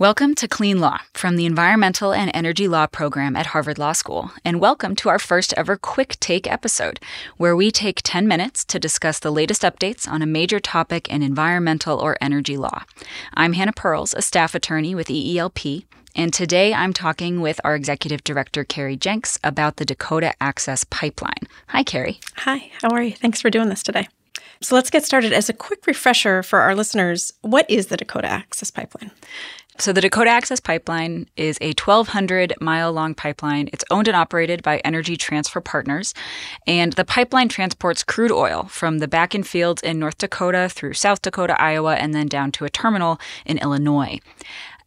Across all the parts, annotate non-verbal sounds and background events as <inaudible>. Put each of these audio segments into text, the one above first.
Welcome to Clean Law from the Environmental and Energy Law program at Harvard Law School, and welcome to our first ever Quick Take episode, where we take 10 minutes to discuss the latest updates on a major topic in environmental or energy law. I'm Hannah Perls, a staff attorney with EELP, and today I'm talking with our executive director, Carrie Jenks, about the Dakota Access Pipeline. Hi, Carrie. Hi, how are you? Thanks for doing this today. So let's get started. As a quick refresher for our listeners, what is the Dakota Access Pipeline? So, the Dakota Access Pipeline is a 1,200 mile long pipeline. It's owned and operated by Energy Transfer Partners. And the pipeline transports crude oil from the Bakken fields in North Dakota through South Dakota, Iowa, and then down to a terminal in Illinois.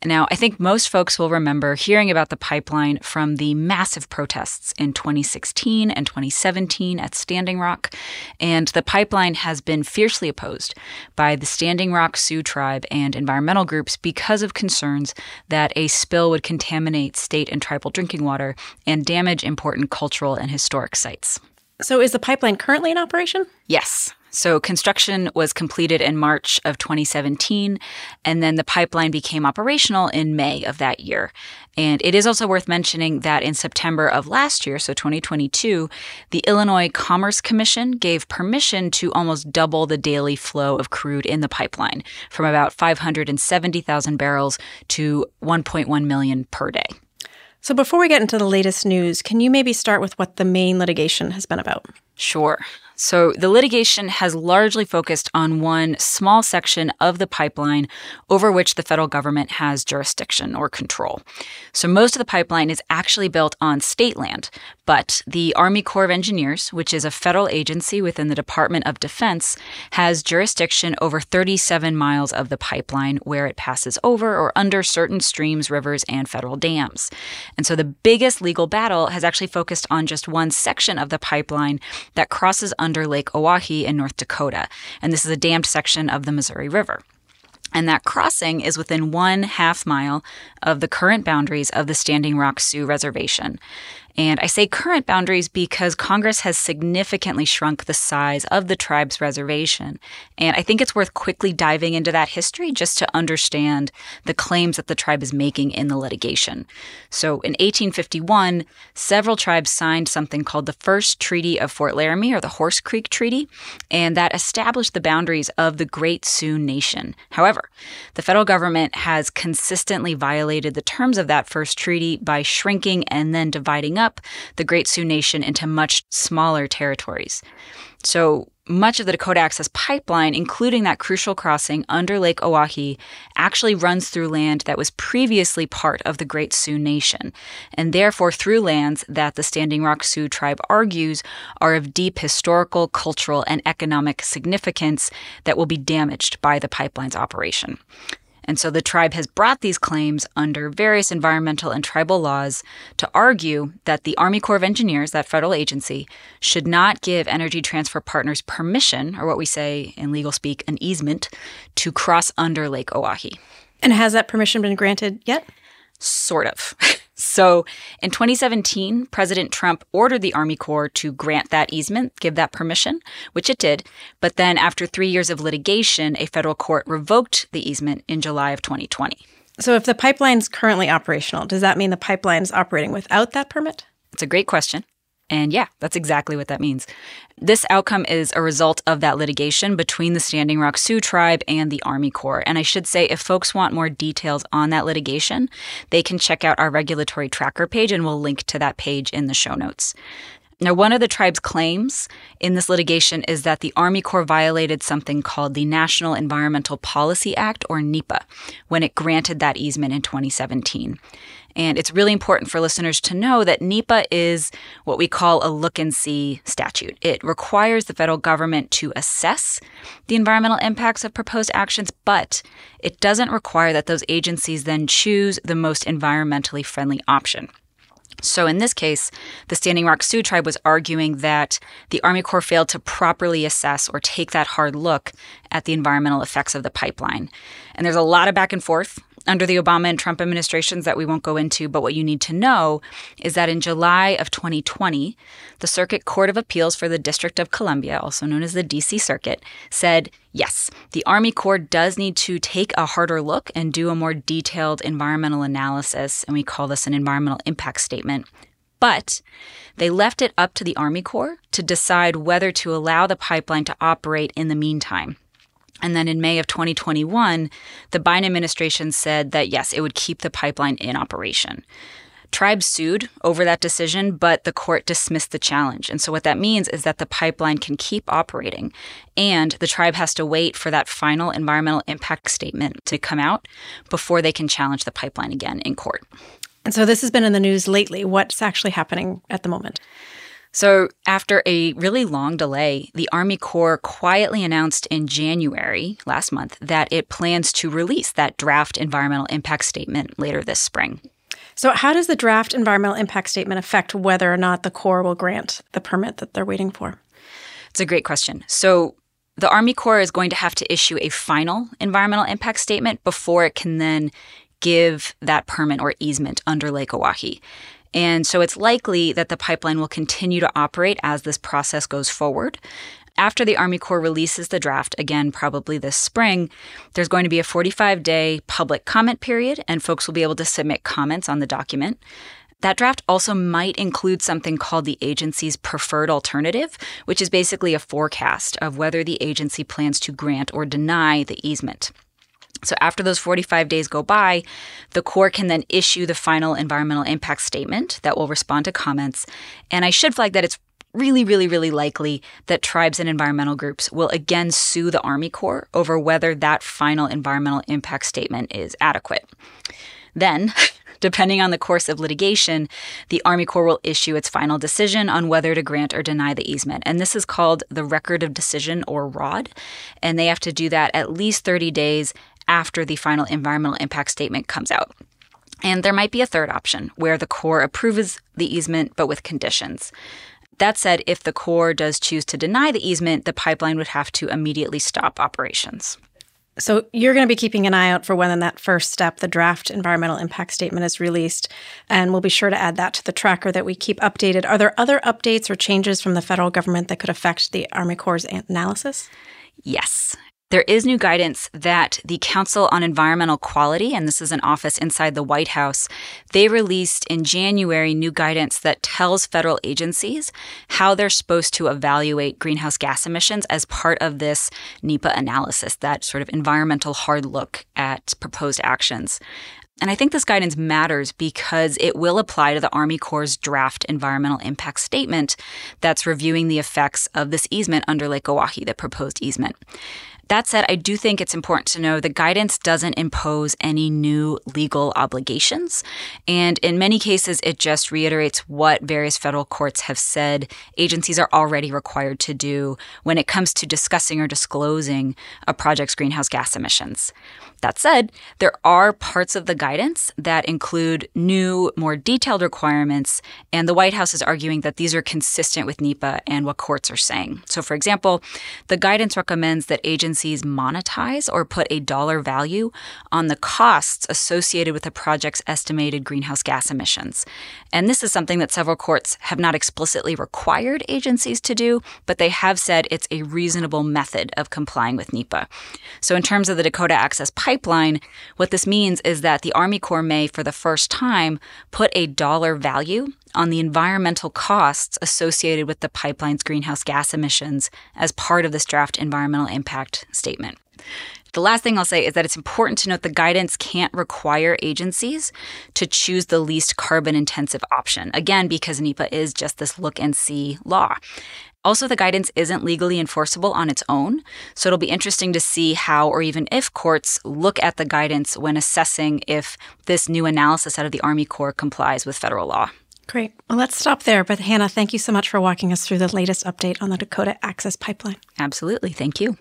Now, I think most folks will remember hearing about the pipeline from the massive protests in 2016 and 2017 at Standing Rock. And the pipeline has been fiercely opposed by the Standing Rock Sioux tribe and environmental groups because of concerns that a spill would contaminate state and tribal drinking water and damage important cultural and historic sites. So, is the pipeline currently in operation? Yes. So construction was completed in March of 2017, and then the pipeline became operational in May of that year. And it is also worth mentioning that in September of last year, so 2022, the Illinois Commerce Commission gave permission to almost double the daily flow of crude in the pipeline from about 570,000 barrels to 1.1 million per day. So, before we get into the latest news, can you maybe start with what the main litigation has been about? Sure. So the litigation has largely focused on one small section of the pipeline over which the federal government has jurisdiction or control. So most of the pipeline is actually built on state land, but the Army Corps of Engineers, which is a federal agency within the Department of Defense, has jurisdiction over 37 miles of the pipeline where it passes over or under certain streams, rivers, and federal dams. And so the biggest legal battle has actually focused on just one section of the pipeline that crosses under Lake Oahe in North Dakota. And this is a dammed section of the Missouri River. And that crossing is within one half mile of the current boundaries of the Standing Rock Sioux Reservation. And I say current boundaries because Congress has significantly shrunk the size of the tribe's reservation. And I think it's worth quickly diving into that history just to understand the claims that the tribe is making in the litigation. So in 1851, several tribes signed something called the First Treaty of Fort Laramie or the Horse Creek Treaty, and that established the boundaries of the Great Sioux Nation. However, the federal government has consistently violated the terms of that first treaty by shrinking and then dividing up up the Great Sioux Nation into much smaller territories. So much of the Dakota Access Pipeline, including that crucial crossing under Lake Oahe, actually runs through land that was previously part of the Great Sioux Nation, and therefore through lands that the Standing Rock Sioux tribe argues are of deep historical, cultural, and economic significance that will be damaged by the pipeline's operation. And so the tribe has brought these claims under various environmental and tribal laws to argue that the Army Corps of Engineers, that federal agency, should not give Energy Transfer Partners permission, or what we say in legal speak, an easement, to cross under Lake Oahe. And has that permission been granted yet? Sort of. <laughs> So in 2017, President Trump ordered the Army Corps to grant that easement, give that permission, which it did. But then after three years of litigation, a federal court revoked the easement in July of 2020. So if the pipeline's currently operational, does that mean the pipeline is operating without that permit? It's a great question. And yeah, that's exactly what that means. This outcome is a result of that litigation between the Standing Rock Sioux tribe and the Army Corps. And I should say, if folks want more details on that litigation, they can check out our regulatory tracker page, and we'll link to that page in the show notes. Now, one of the tribe's claims in this litigation is that the Army Corps violated something called the National Environmental Policy Act, or NEPA, when it granted that easement in 2017. And it's really important for listeners to know that NEPA is what we call a look and see statute. It requires the federal government to assess the environmental impacts of proposed actions, but it doesn't require that those agencies then choose the most environmentally friendly option. So, in this case, the Standing Rock Sioux tribe was arguing that the Army Corps failed to properly assess or take that hard look at the environmental effects of the pipeline. And there's a lot of back and forth under the Obama and Trump administrations that we won't go into, but what you need to know is that in July of 2020, the Circuit Court of Appeals for the District of Columbia, also known as the DC Circuit, said yes, the Army Corps does need to take a harder look and do a more detailed environmental analysis, and we call this an environmental impact statement. But they left it up to the Army Corps to decide whether to allow the pipeline to operate in the meantime. And then in May of 2021, the Biden administration said that yes, it would keep the pipeline in operation. Tribes sued over that decision, but the court dismissed the challenge. And so, what that means is that the pipeline can keep operating, and the tribe has to wait for that final environmental impact statement to come out before they can challenge the pipeline again in court. And so, this has been in the news lately. What's actually happening at the moment? So, after a really long delay, the Army Corps quietly announced in January last month that it plans to release that draft environmental impact statement later this spring. So, how does the draft environmental impact statement affect whether or not the Corps will grant the permit that they're waiting for? It's a great question. So, the Army Corps is going to have to issue a final environmental impact statement before it can then give that permit or easement under Lake Oahe. And so it's likely that the pipeline will continue to operate as this process goes forward. After the Army Corps releases the draft, again, probably this spring, there's going to be a 45 day public comment period, and folks will be able to submit comments on the document. That draft also might include something called the agency's preferred alternative, which is basically a forecast of whether the agency plans to grant or deny the easement. So after those 45 days go by, the Corps can then issue the final environmental impact statement that will respond to comments. And I should flag that it's really, really, really likely that tribes and environmental groups will again sue the Army Corps over whether that final environmental impact statement is adequate. Then, <laughs> depending on the course of litigation, the Army Corps will issue its final decision on whether to grant or deny the easement. And this is called the Record of Decision or ROD. And they have to do that at least 30 days after the final environmental impact statement comes out. And there might be a third option where the Corps approves the easement but with conditions. That said, if the Corps does choose to deny the easement, the pipeline would have to immediately stop operations. So you're going to be keeping an eye out for when that first step, the draft environmental impact statement, is released. And we'll be sure to add that to the tracker that we keep updated. Are there other updates or changes from the federal government that could affect the Army Corps' analysis? Yes. There is new guidance that the Council on Environmental Quality, and this is an office inside the White House, they released in January new guidance that tells federal agencies how they're supposed to evaluate greenhouse gas emissions as part of this NEPA analysis, that sort of environmental hard look at proposed actions. And I think this guidance matters because it will apply to the Army Corps' draft environmental impact statement that's reviewing the effects of this easement under Lake Oahe, the proposed easement. That said, I do think it's important to know the guidance doesn't impose any new legal obligations. And in many cases, it just reiterates what various federal courts have said agencies are already required to do when it comes to discussing or disclosing a project's greenhouse gas emissions. That said, there are parts of the guidance that include new, more detailed requirements, and the White House is arguing that these are consistent with NEPA and what courts are saying. So, for example, the guidance recommends that agencies monetize or put a dollar value on the costs associated with a project's estimated greenhouse gas emissions. And this is something that several courts have not explicitly required agencies to do, but they have said it's a reasonable method of complying with NEPA. So, in terms of the Dakota Access Pipeline, pipeline, what this means is that the Army Corps may, for the first time, put a dollar value on the environmental costs associated with the pipeline's greenhouse gas emissions as part of this draft environmental impact statement. The last thing I'll say is that it's important to note the guidance can't require agencies to choose the least carbon intensive option, again, because NEPA is just this look and see law. Also, the guidance isn't legally enforceable on its own, so it'll be interesting to see how or even if courts look at the guidance when assessing if this new analysis out of the Army Corps complies with federal law. Great. Well, let's stop there. But Hannah, thank you so much for walking us through the latest update on the Dakota Access Pipeline. Absolutely. Thank you.